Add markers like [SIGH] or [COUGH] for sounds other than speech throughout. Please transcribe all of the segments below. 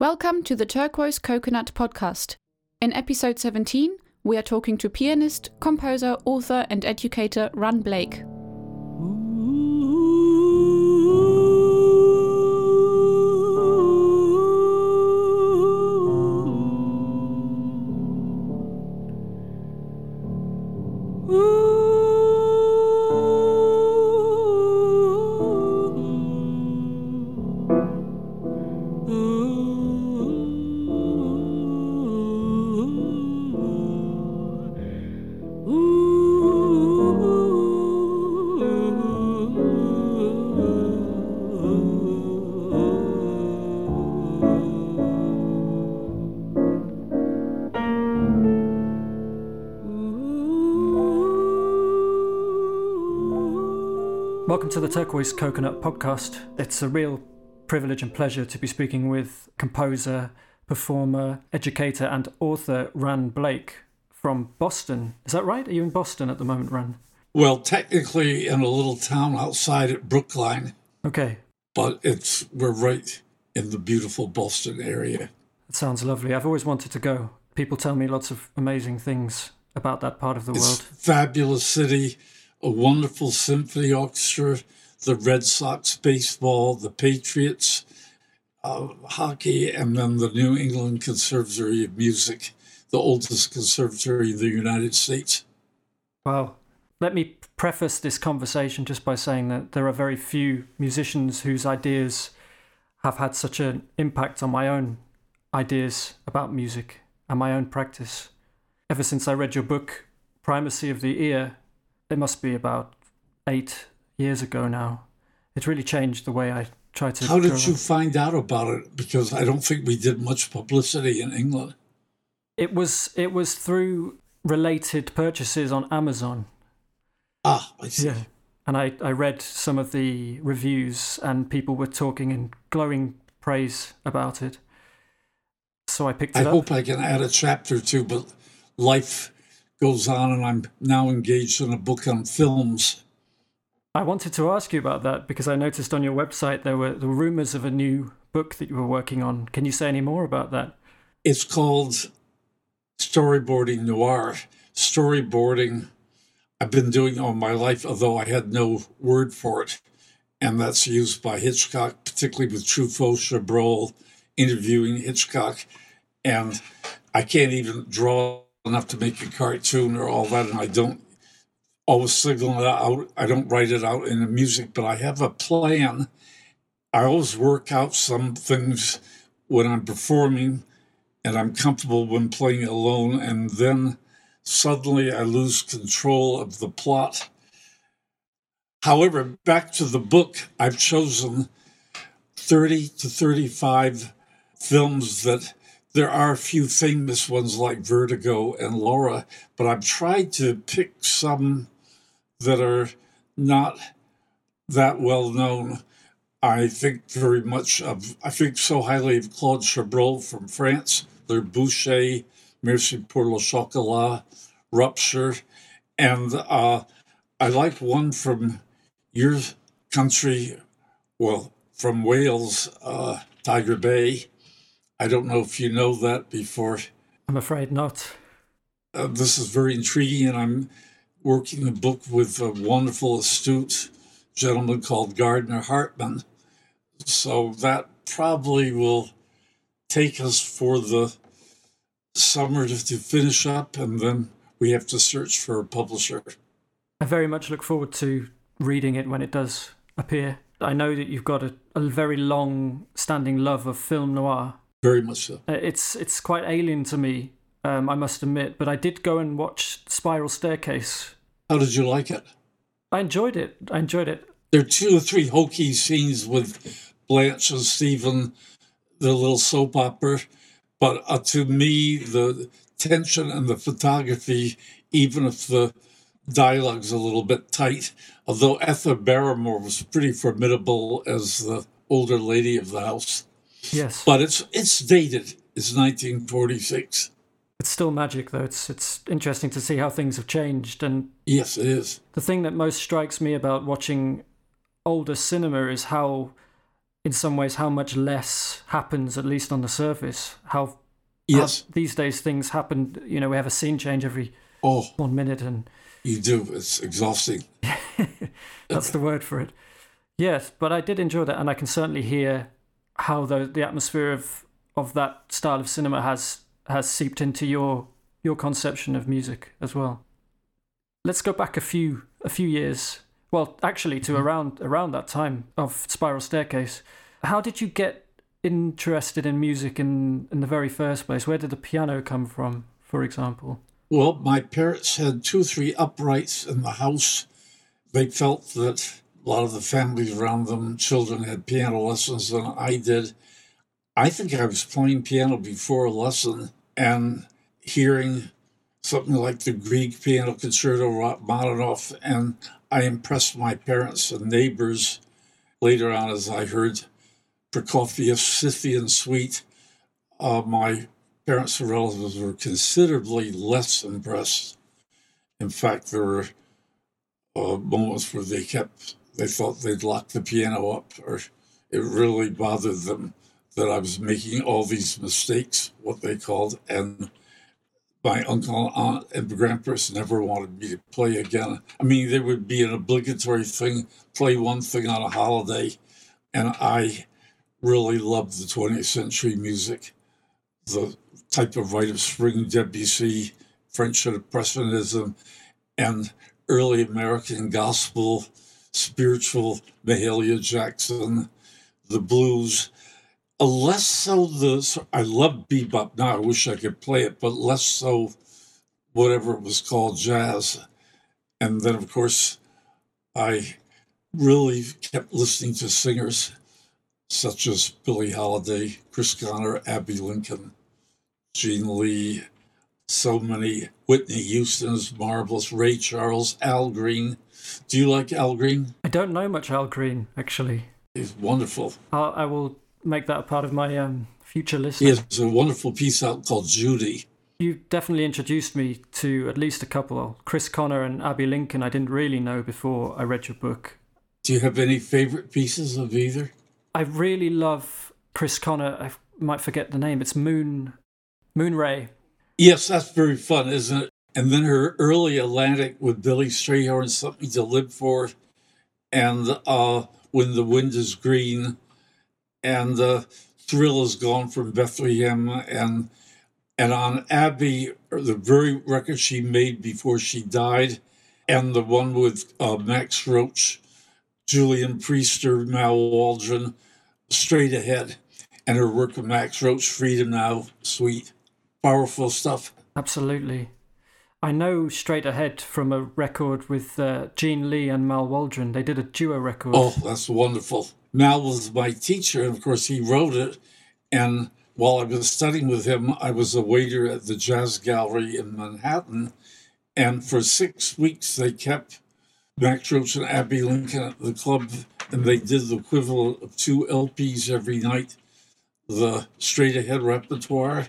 Welcome to the Turquoise Coconut podcast. In episode 17, we are talking to pianist, composer, author, and educator Ran Blake. Turquoise Coconut podcast. It's a real privilege and pleasure to be speaking with composer, performer, educator, and author Ran Blake from Boston. Is that right? Are you in Boston at the moment, Ran? Well, technically in a little town outside at Brookline. Okay. But it's we're right in the beautiful Boston area. That sounds lovely. I've always wanted to go. People tell me lots of amazing things about that part of the it's world. Fabulous city a wonderful symphony orchestra, the Red Sox baseball, the Patriots uh, hockey, and then the New England Conservatory of Music, the oldest conservatory in the United States. Wow. Let me preface this conversation just by saying that there are very few musicians whose ideas have had such an impact on my own ideas about music and my own practice. Ever since I read your book, Primacy of the Ear, it must be about eight years ago now. It really changed the way I try to. How did you find out about it? Because I don't think we did much publicity in England. It was it was through related purchases on Amazon. Ah, I see. Yeah. And I, I read some of the reviews, and people were talking in glowing praise about it. So I picked it I up. hope I can add a chapter too, but life goes on, and I'm now engaged in a book on films. I wanted to ask you about that because I noticed on your website there were the rumors of a new book that you were working on. Can you say any more about that? It's called Storyboarding Noir. Storyboarding, I've been doing all my life, although I had no word for it. And that's used by Hitchcock, particularly with Truffaut, Chabrol, interviewing Hitchcock. And I can't even draw enough to make a cartoon or all that, and I don't always signal it out. I don't write it out in the music, but I have a plan. I always work out some things when I'm performing, and I'm comfortable when playing alone, and then suddenly I lose control of the plot. However, back to the book, I've chosen 30 to 35 films that there are a few famous ones like Vertigo and Laura, but I've tried to pick some that are not that well known. I think very much of, I think so highly of Claude Chabrol from France, Le Boucher, Merci pour le chocolat, Rupture, and uh, I like one from your country, well, from Wales, uh, Tiger Bay I don't know if you know that before. I'm afraid not. Uh, this is very intriguing, and I'm working a book with a wonderful, astute gentleman called Gardner Hartman. So that probably will take us for the summer to, to finish up, and then we have to search for a publisher. I very much look forward to reading it when it does appear. I know that you've got a, a very long standing love of film noir very much so. Uh, it's it's quite alien to me, um, I must admit. But I did go and watch Spiral Staircase. How did you like it? I enjoyed it. I enjoyed it. There are two or three hokey scenes with Blanche and Stephen, the little soap opera. But uh, to me, the tension and the photography, even if the dialogue's a little bit tight, although Ethel Barrymore was pretty formidable as the older lady of the house. Yes. But it's it's dated. It's 1946. It's still magic, though. It's it's interesting to see how things have changed, and yes, it is. The thing that most strikes me about watching older cinema is how in some ways how much less happens, at least on the surface. How yes, how these days things happen. You know, we have a scene change every oh, one minute, and you do. It's exhausting. [LAUGHS] that's the word for it. Yes, but I did enjoy that, and I can certainly hear how the the atmosphere of of that style of cinema has has seeped into your your conception of music as well. Let's go back a few a few years. Well, actually, to mm-hmm. around around that time of Spiral Staircase. How did you get interested in music in in the very first place? Where did the piano come from, for example? Well, my parents had two or three uprights in the house. They felt that a lot of the families around them, children had piano lessons, and I did. I think I was playing piano before a lesson and hearing something like the Grieg Piano Concerto Rachmaninoff, and I impressed my parents and neighbors later on as I heard Prokofiev's Scythian Suite. Uh, my parents and relatives were considerably less impressed. In fact, there were uh, moments where they kept, they thought they'd lock the piano up, or it really bothered them that I was making all these mistakes, what they called, and my uncle, aunt, and grandparents never wanted me to play again. I mean, there would be an obligatory thing, play one thing on a holiday, and I really loved the 20th century music, the type of rite of spring Debussy, French Impressionism, and early American gospel, spiritual Mahalia Jackson, the blues less so the I love bebop now. I wish I could play it, but less so whatever it was called jazz. And then of course I really kept listening to singers such as Billie Holiday, Chris Connor, Abbey Lincoln, Jeanne Lee, so many Whitney Houston's marvelous, Ray Charles, Al Green. Do you like Al Green? I don't know much Al Green actually. He's wonderful. I'll, I will make that a part of my um, future list. Yes, has a wonderful piece out called Judy. You definitely introduced me to at least a couple. Chris Connor and Abbey Lincoln, I didn't really know before I read your book. Do you have any favorite pieces of either? I really love Chris Connor. I might forget the name. It's Moon Moon Ray. Yes, that's very fun, isn't it? And then her early Atlantic with Billy Strayhorn, Something to Live For, and uh, When the Wind is Green, and the thrill is gone from Bethlehem and and on Abbey, the very record she made before she died, and the one with uh, Max Roach, Julian Priester, Mal Waldron, straight ahead, and her work with Max Roach, Freedom Now, sweet, powerful stuff. Absolutely. I know straight ahead from a record with uh, Jeanne Lee and Mal Waldron. They did a duo record. Oh, that's wonderful. Mal was my teacher, and of course, he wrote it. And while I was studying with him, I was a waiter at the Jazz Gallery in Manhattan. And for six weeks, they kept Max Roach and Abbey Lincoln at the club, and they did the equivalent of two LPs every night the straight ahead repertoire,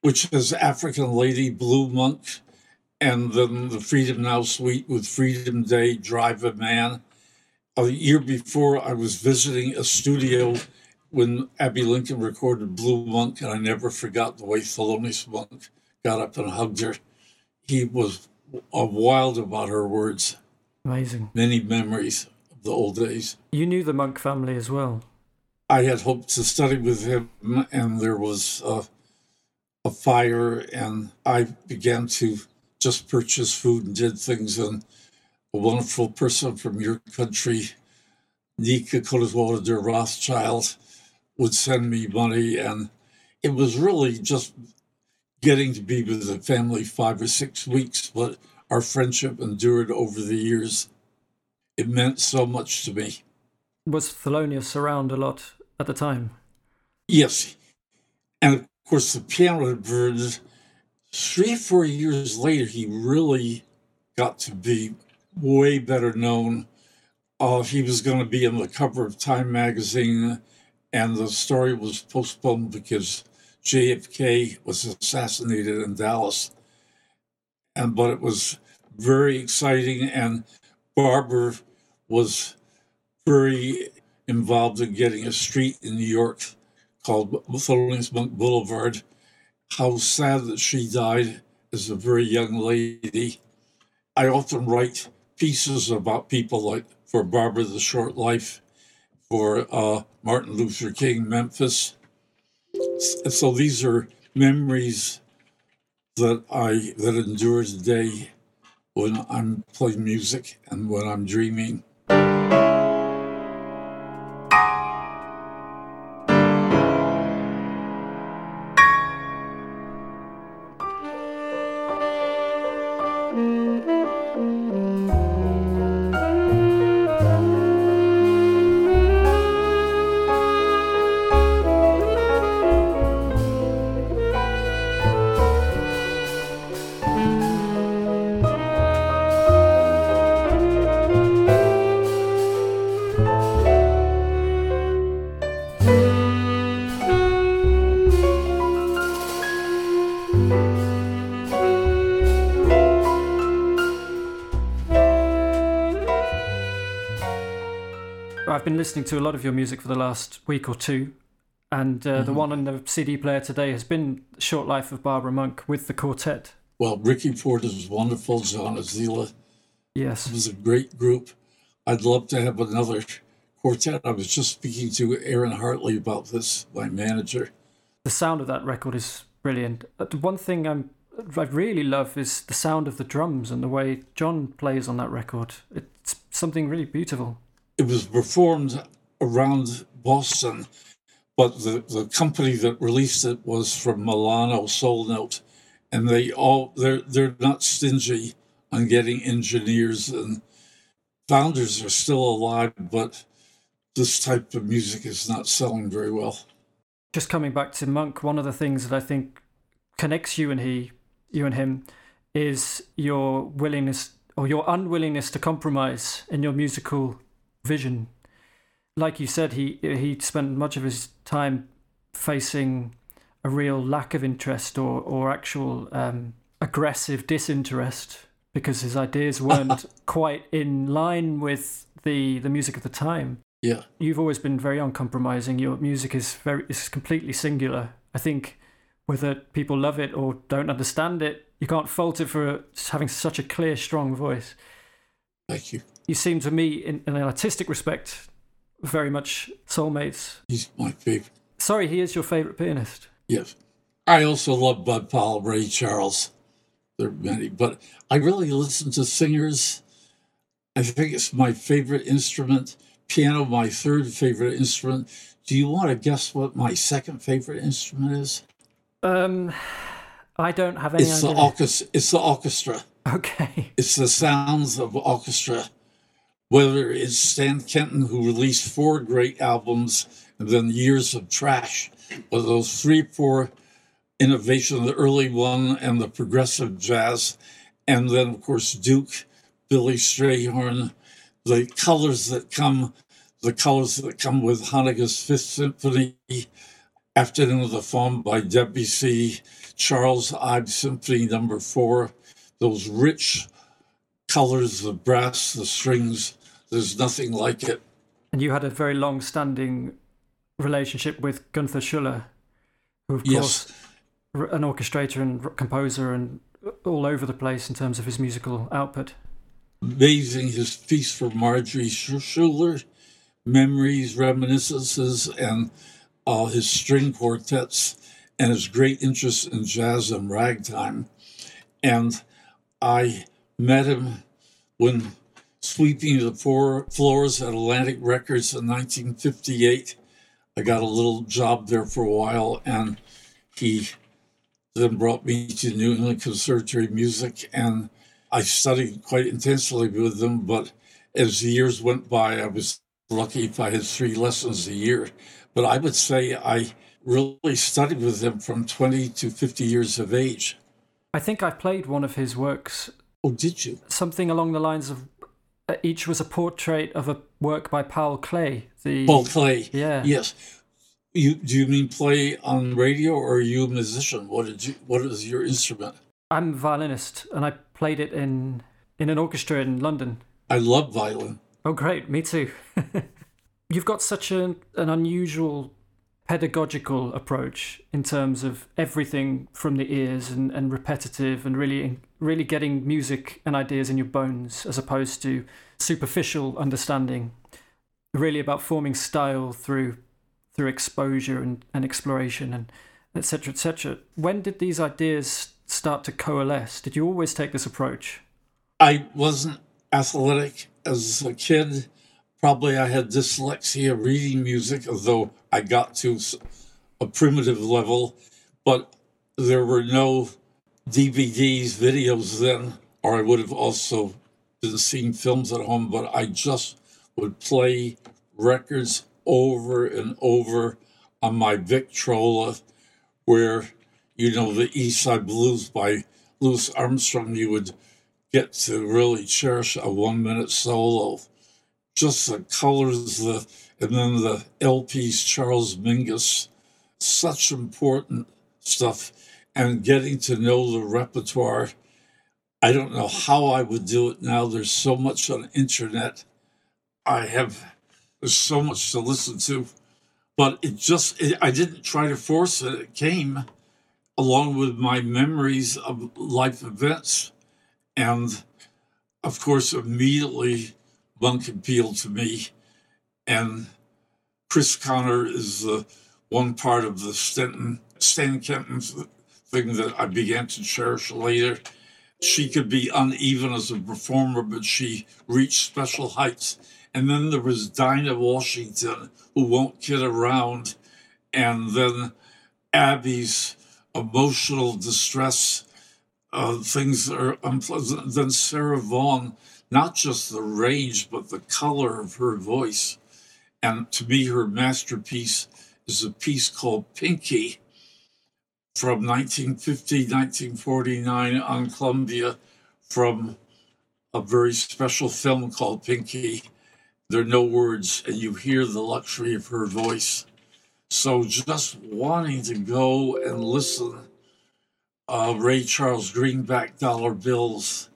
which is African Lady, Blue Monk, and then the Freedom Now Suite with Freedom Day, Driva Man a year before, I was visiting a studio when Abbey Lincoln recorded Blue Monk, and I never forgot the way Thelonious Monk got up and hugged her. He was wild about her words. Amazing. Many memories of the old days. You knew the Monk family as well. I had hoped to study with him, and there was a, a fire, and I began to just purchase food and did things. And a wonderful person from your country, Nica Koenigswarter de Rothschild, would send me money. And it was really just getting to be with the family five or six weeks, but our friendship endured over the years. It meant so much to me. Was Thelonious around a lot at the time? Yes. And of course, the piano had burned. Three or four years later, he really got to be way better known. Uh, he was going to be in the cover of Time magazine, and the story was postponed because JFK was assassinated in Dallas. And but it was very exciting, and Barbara was very involved in getting a street in New York called Thelonious Monk Boulevard. How sad that she died as a very young lady. I often write pieces about people like for Barbara the Short Life, for uh, Martin Luther King, Memphis. So these are memories that I that endure today when I'm playing music and when I'm dreaming. I've been listening to a lot of your music for the last week or two, and uh, mm-hmm. the one on the CD player today has been Short Life of Barbara Monk with the quartet. Well, Ricky Ford is wonderful, Jon Hazilla. Yes. It was a great group. I'd love to have another quartet. I was just speaking to Aaron Hartley about this, my manager. The sound of that record is brilliant. Uh, the one thing I'm I really love is the sound of the drums and the way John plays on that record. It's something really beautiful it was performed around Boston, but the, the company that released it was from Milano, Soul Note, and they all they're they're not stingy on getting engineers and founders are still alive, but this type of music is not selling very well. Just coming back to Monk, one of the things that I think connects you and he, you and him, is your willingness or your unwillingness to compromise in your musical vision. Like you said, he he spent much of his time facing a real lack of interest or or actual um, aggressive disinterest because his ideas [LAUGHS] weren't quite in line with the the music of the time. Yeah, you've always been very uncompromising. Your music is very is completely singular. I think whether people love it or don't understand it, you can't fault it for having such a clear, strong voice. Thank you you seem to me, in, in an artistic respect, very much soulmates. He's my favorite. Sorry, he is your favorite pianist. Yes. I also love Bud Powell, Ray Charles. There are many, but I really listen to singers. I think it's my favorite instrument. Piano, my third favorite instrument. Do you want to guess what my second favorite instrument is? Um, I don't have any. It's idea. the orchestra. It's the orchestra. Okay. It's the sounds of orchestra whether it's Stan Kenton, who released four great albums and then years of trash, but those three, four innovation, the early one and the progressive jazz, and then, of course, Duke, Billy Strayhorn, the colors that come, the colors that come with Honegger's Fifth Symphony, Afternoon of the Faun by Debussy, Charles Ives Symphony Number Four, those rich colors, the brass, the strings, there's nothing like it. And you had a very long standing relationship with Gunther Schuller, who, of yes. course, an orchestrator and composer and all over the place in terms of his musical output. Amazing his piece for Marjorie Schuller, memories, reminiscences, and uh, his string quartets, and his great interest in jazz and ragtime. And I met him when sweeping the four floors at Atlantic Records in 1958. I got a little job there for a while, and he then brought me to New England Conservatory of Music, and I studied quite intensely with them. But as the years went by, I was lucky if I had three lessons a year. But I would say I really studied with him from 20 to 50 years of age. I think I played one of his works. Oh, did you? Something along the lines of Uh, each was a portrait of a work by Paul Klee. The Paul Klee. Yeah. Yes. You do you mean play on radio or are you a musician? What did you what is your instrument? I'm a violinist and I played it in in an orchestra in London. I love violin. Oh great, me too. [LAUGHS] you've got such an, an unusual pedagogical approach in terms of everything from the ears and, and repetitive and really really getting music and ideas in your bones as opposed to superficial understanding really about forming style through through exposure and, and exploration and etc etc when did these ideas start to coalesce? Did you always take this approach? I wasn't athletic as a kid. Probably I had dyslexia reading music, although I got to a primitive level, but there were no DVDs, videos then, or I would have also been seeing films at home, but I just would play records over and over on my Victrola, where, you know, the East Side Blues by Louis Armstrong, you would get to really cherish a one minute solo. Just the colors, the and then the LPs, Charles Mingus, such important stuff, and getting to know the repertoire. I don't know how I would do it now. There's so much on internet. I have there's so much to listen to, but it just it, I didn't try to force it. It came along with my memories of life events, and of course immediately Monk appealed to me. And Chris Connor is the one part of the Stanton, Stan Kenton thing that I began to cherish later. She could be uneven as a performer, but she reached special heights. And then there was Dinah Washington, who won't kid around. And then Abbey's emotional distress, uh, things that are unpleasant. Then Sarah Vaughan, not just the range, but the color of her voice. And to me, her masterpiece is a piece called Pinky from 1950, 1949 on Columbia from a very special film called Pinky. There are no words, and you hear the luxury of her voice. So just wanting to go and listen, uh, Ray Charles Greenback dollar bills,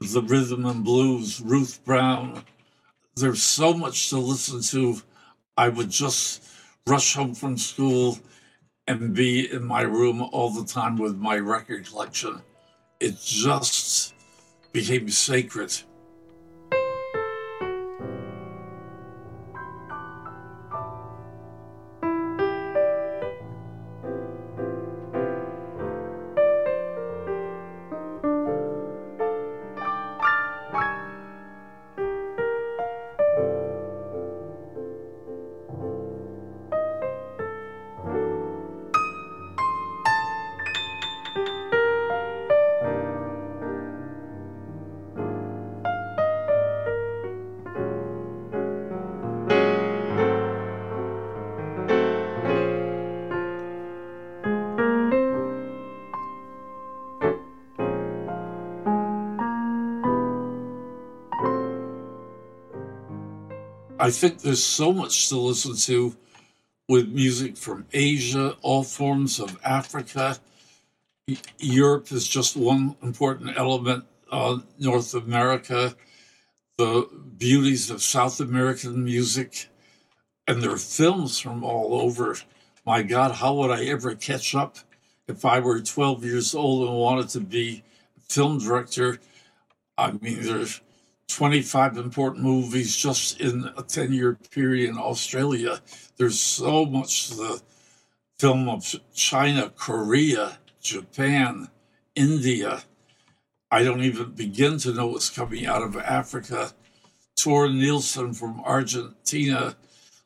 the rhythm and blues, Ruth Brown. There's so much to listen to. I would just rush home from school and be in my room all the time with my record collection. It just became sacred. I think there's so much to listen to with music from Asia, all forms of Africa. Europe is just one important element, uh, North America, the beauties of South American music, and there are films from all over. My God, how would I ever catch up if I were 12 years old and wanted to be a film director? I mean, there's 25 important movies just in a 10 year period in Australia. There's so much the film of China, Korea, Japan, India. I don't even begin to know what's coming out of Africa. Torre Nilsson from Argentina,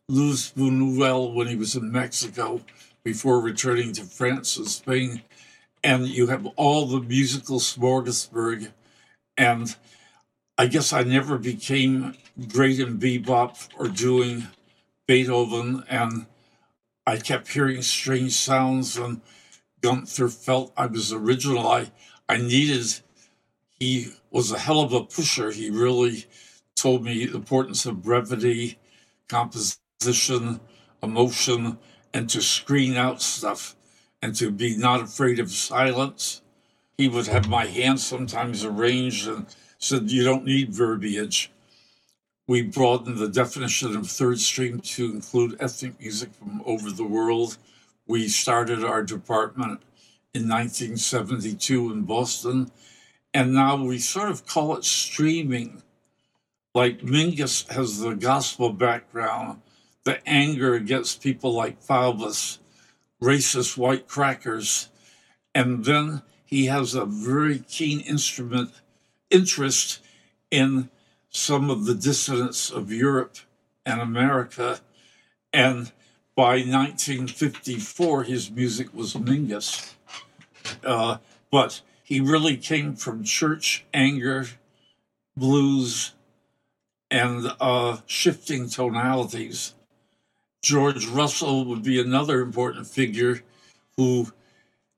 Luis Buñuel when he was in Mexico before returning to France and Spain. And you have all the musical smorgasbord. And I guess I never became great in bebop or doing Beethoven, and I kept hearing strange sounds. And Gunther felt I was original. I I needed. He was a hell of a pusher. He really told me the importance of brevity, composition, emotion, and to screen out stuff, and to be not afraid of silence. He would have my hands sometimes arranged and said you don't need verbiage. We broadened the definition of third stream to include ethnic music from over the world. We started our department in 1972 in Boston, and now we sort of call it streaming. Like Mingus has the gospel background, the anger against people like Faubus, racist white crackers, and then he has a very keen instrument interest in some of the dissidents of Europe and America. And by 1954, his music was Mingus. Uh, but he really came from church anger, blues, and uh, shifting tonalities. George Russell would be another important figure who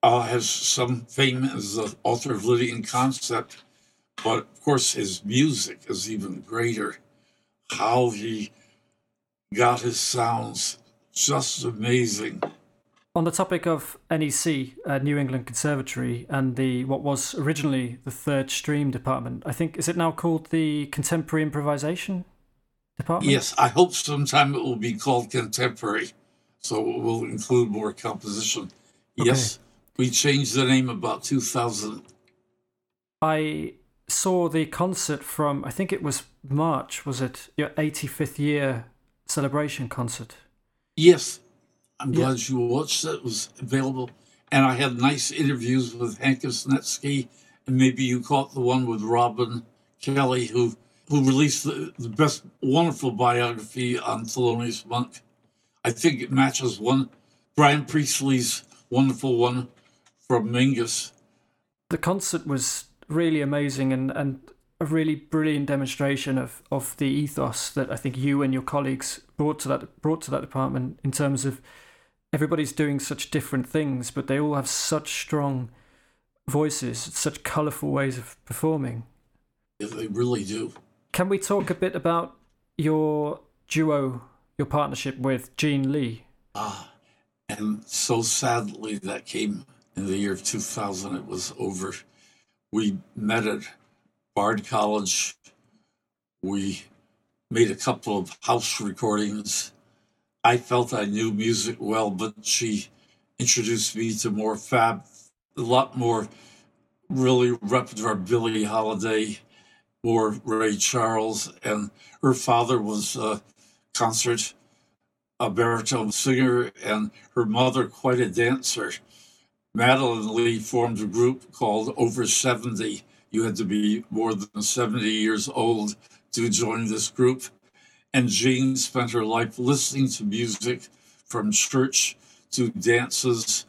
uh, has some fame as the author of Lydian Concept, but of course his music is even greater. How he got his sounds just amazing. On the topic of NEC, uh, New England Conservatory, and the what was originally the third stream department, I think is it now called the Contemporary Improvisation department? Yes, I hope sometime it will be called Contemporary, so it will include more composition. Okay. Yes, we changed the name about 2000. I saw the concert from, I think it was March, was it? Your 85th year celebration concert. Yes, I'm yeah. glad you watched it. It was available. And I had nice interviews with Hankus Netsky, and maybe you caught the one with Robin Kelley, who who released the, the best, wonderful biography on Thelonious Monk. I think it matches one Brian Priestley's wonderful one from Mingus. The concert was really amazing and, and a really brilliant demonstration of, of the ethos that I think you and your colleagues brought to that brought to that department in terms of everybody's doing such different things, but they all have such strong voices, such colourful ways of performing. Yeah, they really do. Can we talk a bit about your duo, your partnership with Jeanne Lee? Ah, and so sadly that came in the year of 2000. It was over. We met at Bard College. We made a couple of house recordings. I felt I knew music well, but she introduced me to more fab, a lot more really repertoire, Billie Holiday, more Ray Charles, and her father was a concert, a baritone singer, and her mother quite a dancer. Madeline Lee formed a group called Over 70. You had to be more than 70 years old to join this group. And Jeanne spent her life listening to music from church to dances.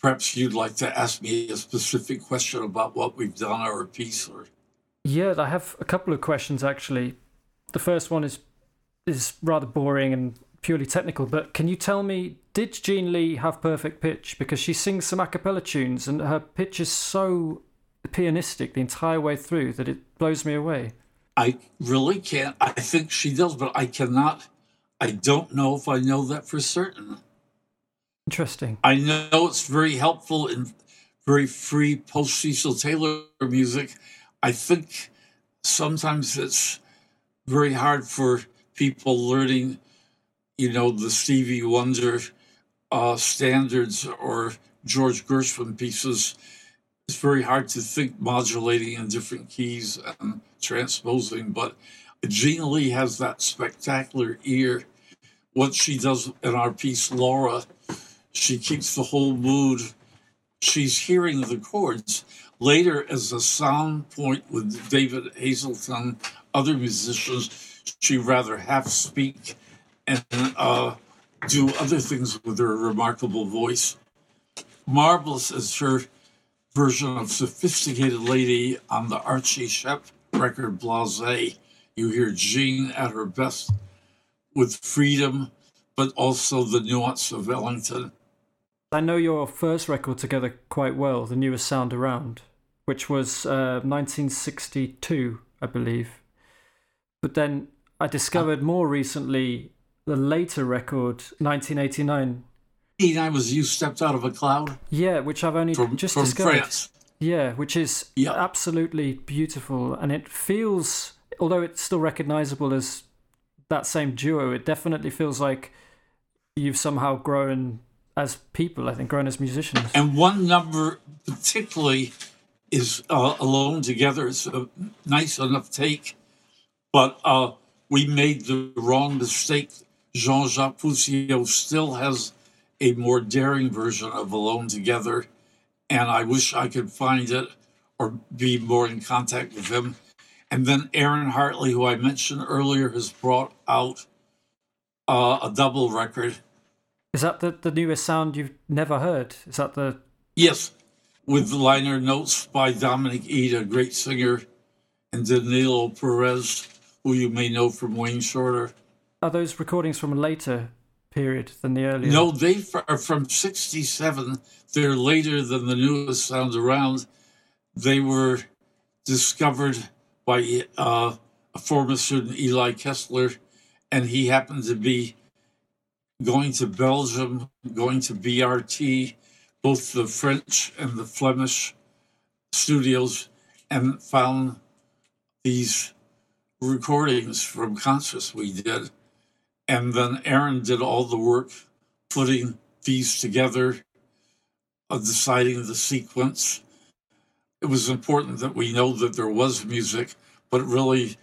Perhaps you'd like to ask me a specific question about what we've done or a piece or yeah, I have a couple of questions actually. The first one is is rather boring and purely technical, but can you tell me did Jeanne Lee have perfect pitch? Because she sings some a cappella tunes and her pitch is so pianistic the entire way through that it blows me away. I really can't. I think she does, but I cannot. I don't know if I know that for certain. Interesting. I know it's very helpful in very free post Cecil Taylor music. I think sometimes it's very hard for people learning, you know, the Stevie Wonder uh, standards or George Gershwin pieces, it's very hard to think modulating in different keys and transposing. But Jeanne Lee has that spectacular ear. What she does in our piece, Laura, she keeps the whole mood. She's hearing the chords. Later, as a sound point with David Hazelton, other musicians, she rather half speak and uh, do other things with her remarkable voice. Marvelous is her version of Sophisticated Lady on the Archie Shepp record Blase. You hear Jeanne at her best with freedom, but also the nuance of Ellington. I know your first record together quite well, The Newest Sound Around, which was uh, 1962, I believe. But then I discovered more recently the later record, 1989. 89 was You Stepped Out of a Cloud? Yeah, which I've only from, just from discovered. France. Yeah, which is yep. absolutely beautiful. And it feels, although it's still recognizable as that same duo, it definitely feels like you've somehow grown as people. I think grown as musicians. And one number particularly is uh, "Alone Together." It's a nice enough take, but uh, we made the wrong mistake. Jean-Jacques Pussiau still has a more daring version of "Alone Together," and I wish I could find it or be more in contact with him. And then Aaron Hartley, who I mentioned earlier, has brought out uh, a double record. Is that the, the newest sound you've never heard? Is that the. Yes, with liner notes by Dominique Eade, a great singer, and Danilo Perez, who you may know from Wayne Shorter. Are those recordings from a later period than the earlier? No, they are from 67. They're later than the newest sounds around. They were discovered by uh, a former student, Eli Kessler, and he happened to be going to Belgium, going to BRT, both the French and the Flemish studios, and found these recordings from concerts we did. And then Aaron did all the work putting these together, of deciding the sequence it was important that we know that there was music, but really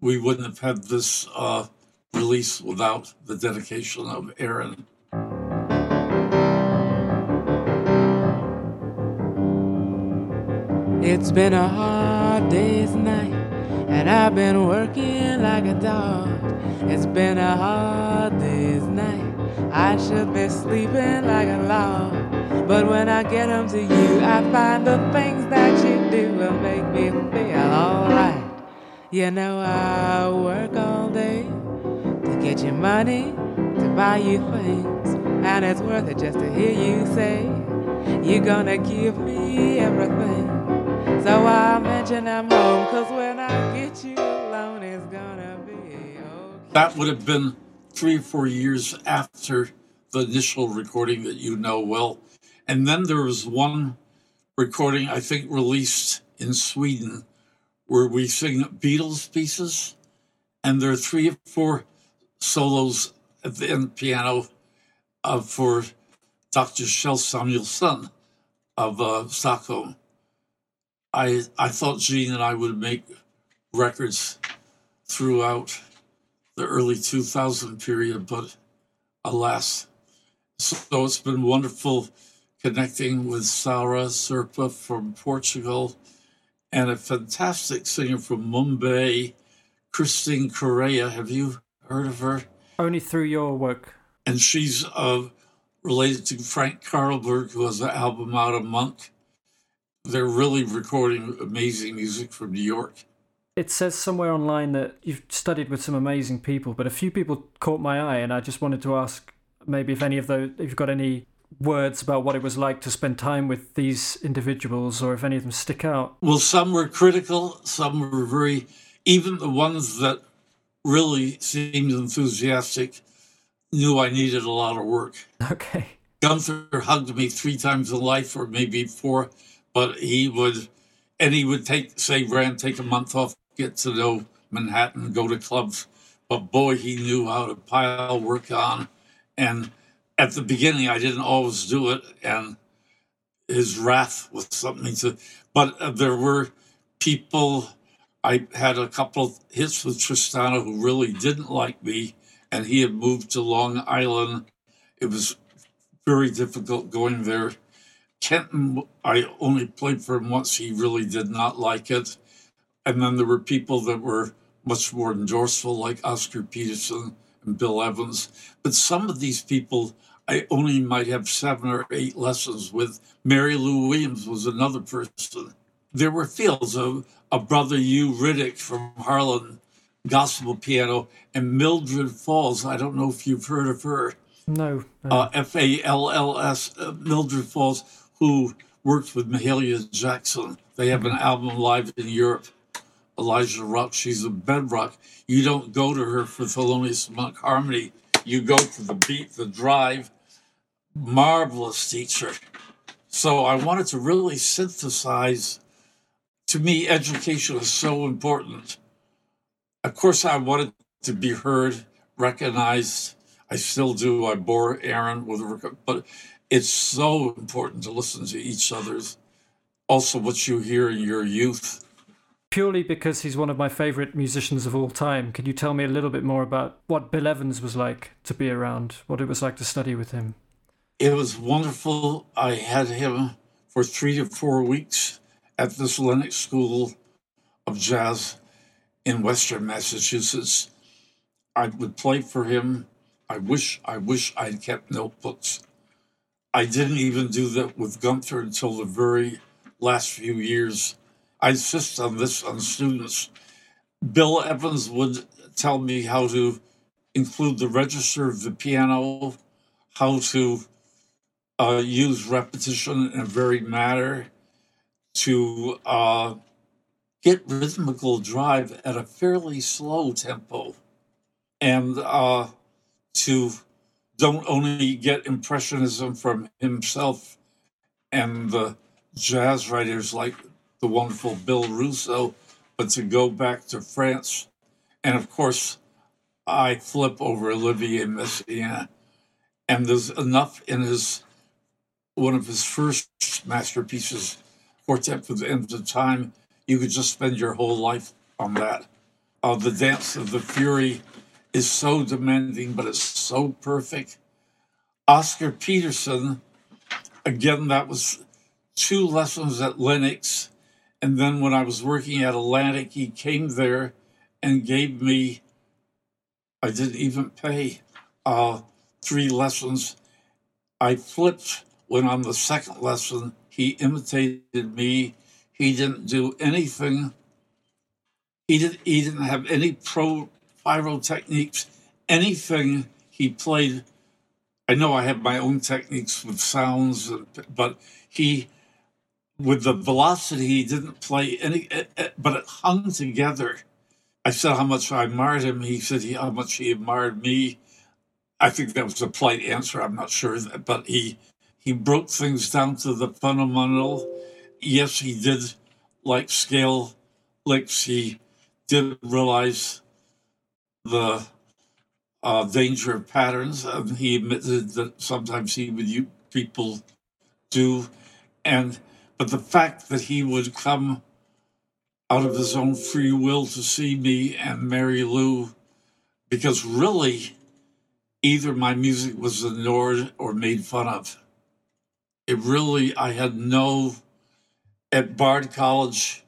we wouldn't have had this uh, release without the dedication of Aaron. It's been a hard day's night, and I've been working like a dog. It's been a hard day's night. I should be sleeping like a log. But when I get home to you, I find the things that you do will make me feel alright. You know, I work all day to get you money, to buy you things. And it's worth it just to hear you say, You're gonna give me everything. So I mention I'm home, cause when I get you alone, it's gonna be okay. That would have been three or four years after the initial recording that you know well. And then there was one recording, I think, released in Sweden where we sing Beatles pieces. And there are three or four solos at the end piano uh, for Dr. Kjell Samuelsson of uh, Stockholm. I, I thought Jeanne and I would make records throughout the early 2000 period, but alas. So it's been wonderful connecting with Sara Serpa from Portugal and a fantastic singer from Mumbai, Christine Correa. Have you heard of her? Only through your work. And she's uh, related to Frank Carlberg, who has an album out of Monk. They're really recording amazing music from New York. It says somewhere online that you've studied with some amazing people, but a few people caught my eye, and I just wanted to ask maybe if any of those, if you've got any words about what it was like to spend time with these individuals or if any of them stick out? Well, some were critical, some were very, even the ones that really seemed enthusiastic knew I needed a lot of work. [LAUGHS] Okay. Gunther hugged me three times in life, or maybe four, but he would, and he would take, say, Ran, take a month off, get to know Manhattan, go to clubs. But boy, he knew how to pile work on. And at the beginning, I didn't always do it, and his wrath was something to. But uh, there were people. I had a couple hits with Tristano who really didn't like me, and he had moved to Long Island. It was very difficult going there. Kenton, I only played for him once. He really did not like it. And then there were people that were much more endorseful, like Oscar Peterson and Bill Evans. But some of these people I only might have seven or eight lessons with. Mary Lou Williams was another person. There were fields of a brother Hugh Riddick from Harlem, gospel piano, and Mildred Falls. I don't know if you've heard of her. No. no. Uh, F A L L S, uh, Mildred Falls, who worked with Mahalia Jackson. They have an album live in Europe. Elijah Rock, she's a bedrock. You don't go to her for Thelonious Monk harmony. You go for the beat, the drive, marvelous teacher. So I wanted to really synthesize. To me, education is so important. Of course, I wanted to be heard, recognized. I still do. I bore Aaron with, but it's so important to listen to each other's. Also, what you hear in your youth. Purely because he's one of my favorite musicians of all time. Can you tell me a little bit more about what Bill Evans was like to be around? What it was like to study with him? It was wonderful. I had him for three to four weeks at this Lenox School of Jazz in Western Massachusetts. I would play for him. I wish I wish I'd kept notebooks. I didn't even do that with Gunther until the very last few years. I insist on this on students. Bill Evans would tell me how to include the register of the piano, how to uh, use repetition in a varied manner, to uh, get rhythmical drive at a fairly slow tempo, and uh, to don't only get impressionism from himself and the jazz writers like the wonderful Bill Russo, but to go back to France. And of course, I flip over Olivier Messiaen. And there's enough in his one of his first masterpieces, Quartet for the End of Time. You could just spend your whole life on that. Uh, the Dance of the Fury is so demanding, but it's so perfect. Oscar Peterson, again, that was two lessons at Lenox. And then when I was working at Atlantic, he came there and gave me, I didn't even pay, uh, three lessons. I flipped when on the second lesson, he imitated me. He didn't do anything. He didn't, he didn't have any pro pyrotechniques, anything he played. I know I have my own techniques with sounds, but he with the velocity, he didn't play any, eh, eh, but it hung together. I said how much I admired him. He said he, how much he admired me. I think that was a polite answer. I'm not sure, but he he broke things down to the fundamental. Yes, he did like scale licks. He did realize the uh, danger of patterns, and he admitted that sometimes he would people do, and but the fact that he would come out of his own free will to see me and Mary Lou, because really, either my music was ignored or made fun of. It really, I had no, at Bard College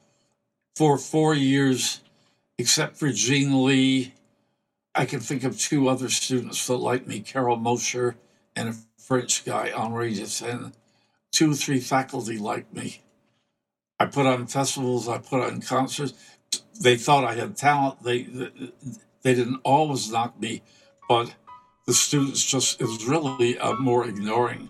for four years, except for Jeanne Lee, I can think of two other students that like me, Carol Mosher and a French guy, Henri Dessen two or three faculty like me. I put on festivals, I put on concerts. They thought I had talent. They they didn't always knock me, but the students just it was really uh, more ignoring.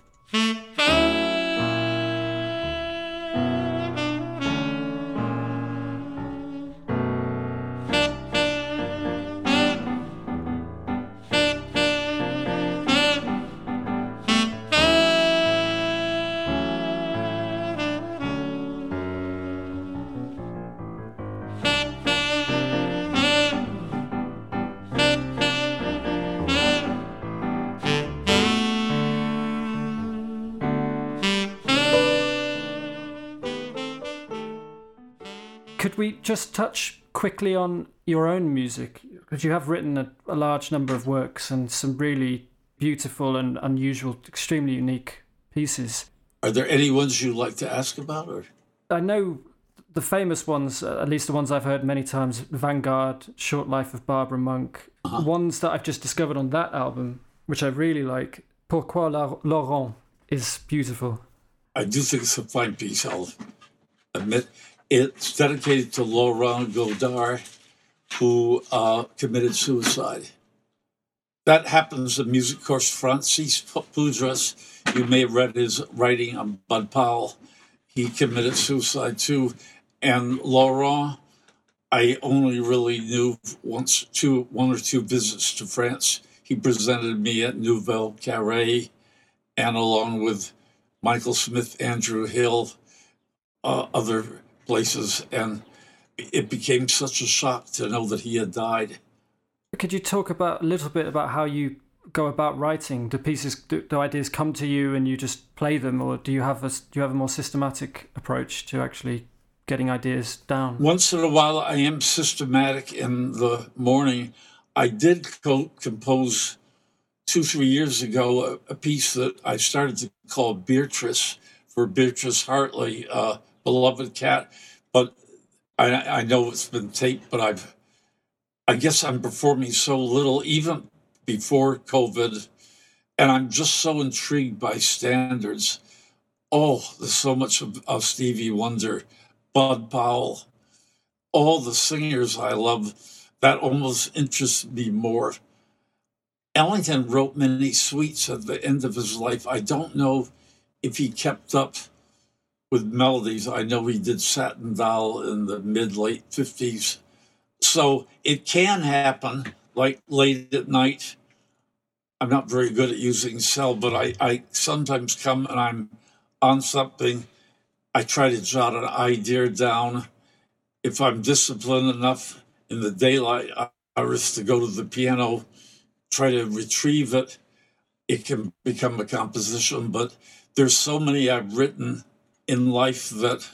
Could we just touch quickly on your own music? Because you have written a, a large number of works and some really beautiful and unusual, extremely unique pieces. Are there any ones you'd like to ask about? Or? I know the famous ones, uh, at least the ones I've heard many times Vanguard, Short Life of Barbara Monk. Uh-huh. Ones that I've just discovered on that album, which I really like. Pourquoi la Laurent is beautiful. I do think it's a fine piece, I'll admit. It's dedicated to Laurent Godard, who uh, committed suicide. That happens in music course. Francis Paudras, you may have read his writing on Bud Powell. He committed suicide too. And Laurent, I only really knew once, two, one or two visits to France. He presented me at Nouvelle Carré, and along with Michael Smith, Andrew Hill, uh, other places, and it became such a shock to know that he had died. Could you talk about a little bit about how you go about writing? Do pieces, do, do ideas come to you and you just play them, or do you have a do you have a more systematic approach to actually getting ideas down? Once in a while, I am systematic in the morning. I did co- compose two, three years ago a, a, piece that I started to call Beatrice for Beatrice Hartley, uh, beloved cat. But I, I know it's been taped, but I've, I guess I'm performing so little, even before COVID, and I'm just so intrigued by standards. Oh, there's so much of, of Stevie Wonder, Bud Powell, all the singers I love. That almost interests me more. Ellington wrote many suites at the end of his life. I don't know if he kept up with melodies. I know he did Satin Doll in the mid late 50s. So it can happen like late at night. I'm not very good at using cell, but I, I sometimes come and I'm on something. I try to jot an idea down. If I'm disciplined enough in the daylight hours to go to the piano, try to retrieve it, it can become a composition. But there's so many I've written in life that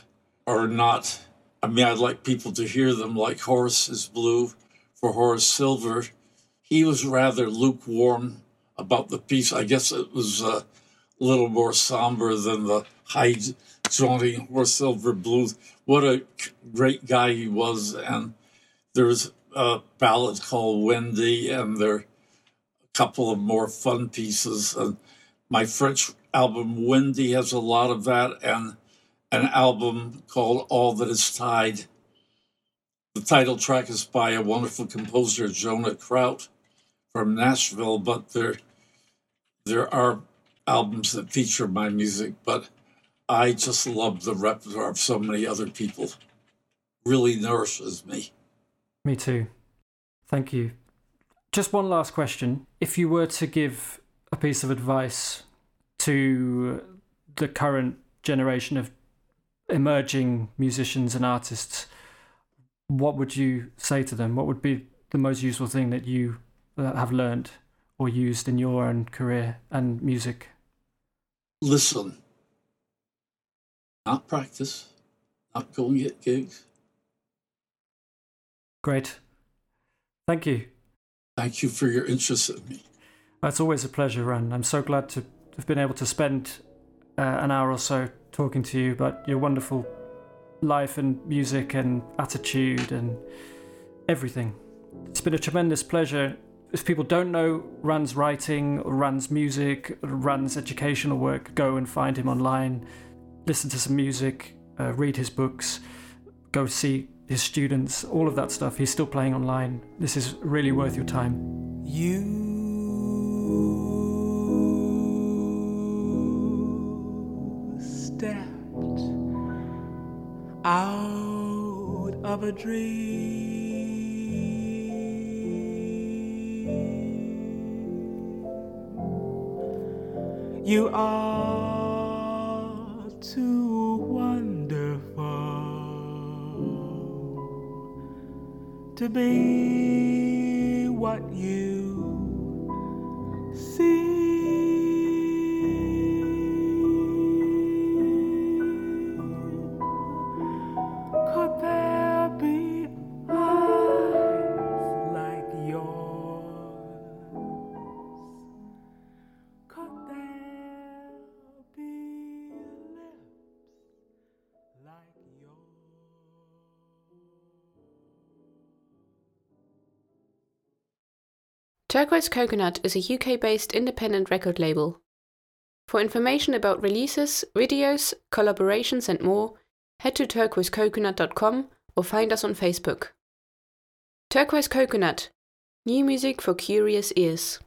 are not. I mean, I'd like people to hear them, like Horace is Blue for Horace Silver he was rather lukewarm about the piece. I guess it was a little more somber than the high jaunty Horace silver blues. What a great guy he was. And there's a ballad called Wendy, and there are a couple of more fun pieces. And my French album, Wendy, has a lot of that, and an album called All That Is Tied. The title track is by a wonderful composer, Jonah Kraut from Nashville, but there there are albums that feature my music, but I just love the repertoire of so many other people. Really nourishes me. Me too. Thank you. Just one last question. If you were to give a piece of advice to the current generation of emerging musicians and artists, what would you say to them? What would be the most useful thing that you have learned or used in your own career and music? Listen, not practice, not go and get gigs. Great. Thank you. Thank you for your interest in me. It's always a pleasure, Ran. I'm so glad to have been able to spend uh, an hour or so talking to you about your wonderful life and music and attitude and everything. It's been a tremendous pleasure if people don't know Ran's writing, Ran's music, Ran's educational work, go and find him online, listen to some music, uh, read his books, go see his students, all of that stuff. He's still playing online. This is really worth your time. You out of a dream. You are too wonderful to be what you Turquoise Coconut is a UK based independent record label. For information about releases, videos, collaborations, and more, head to turquoisecoconut.com or find us on Facebook. Turquoise Coconut New music for curious ears.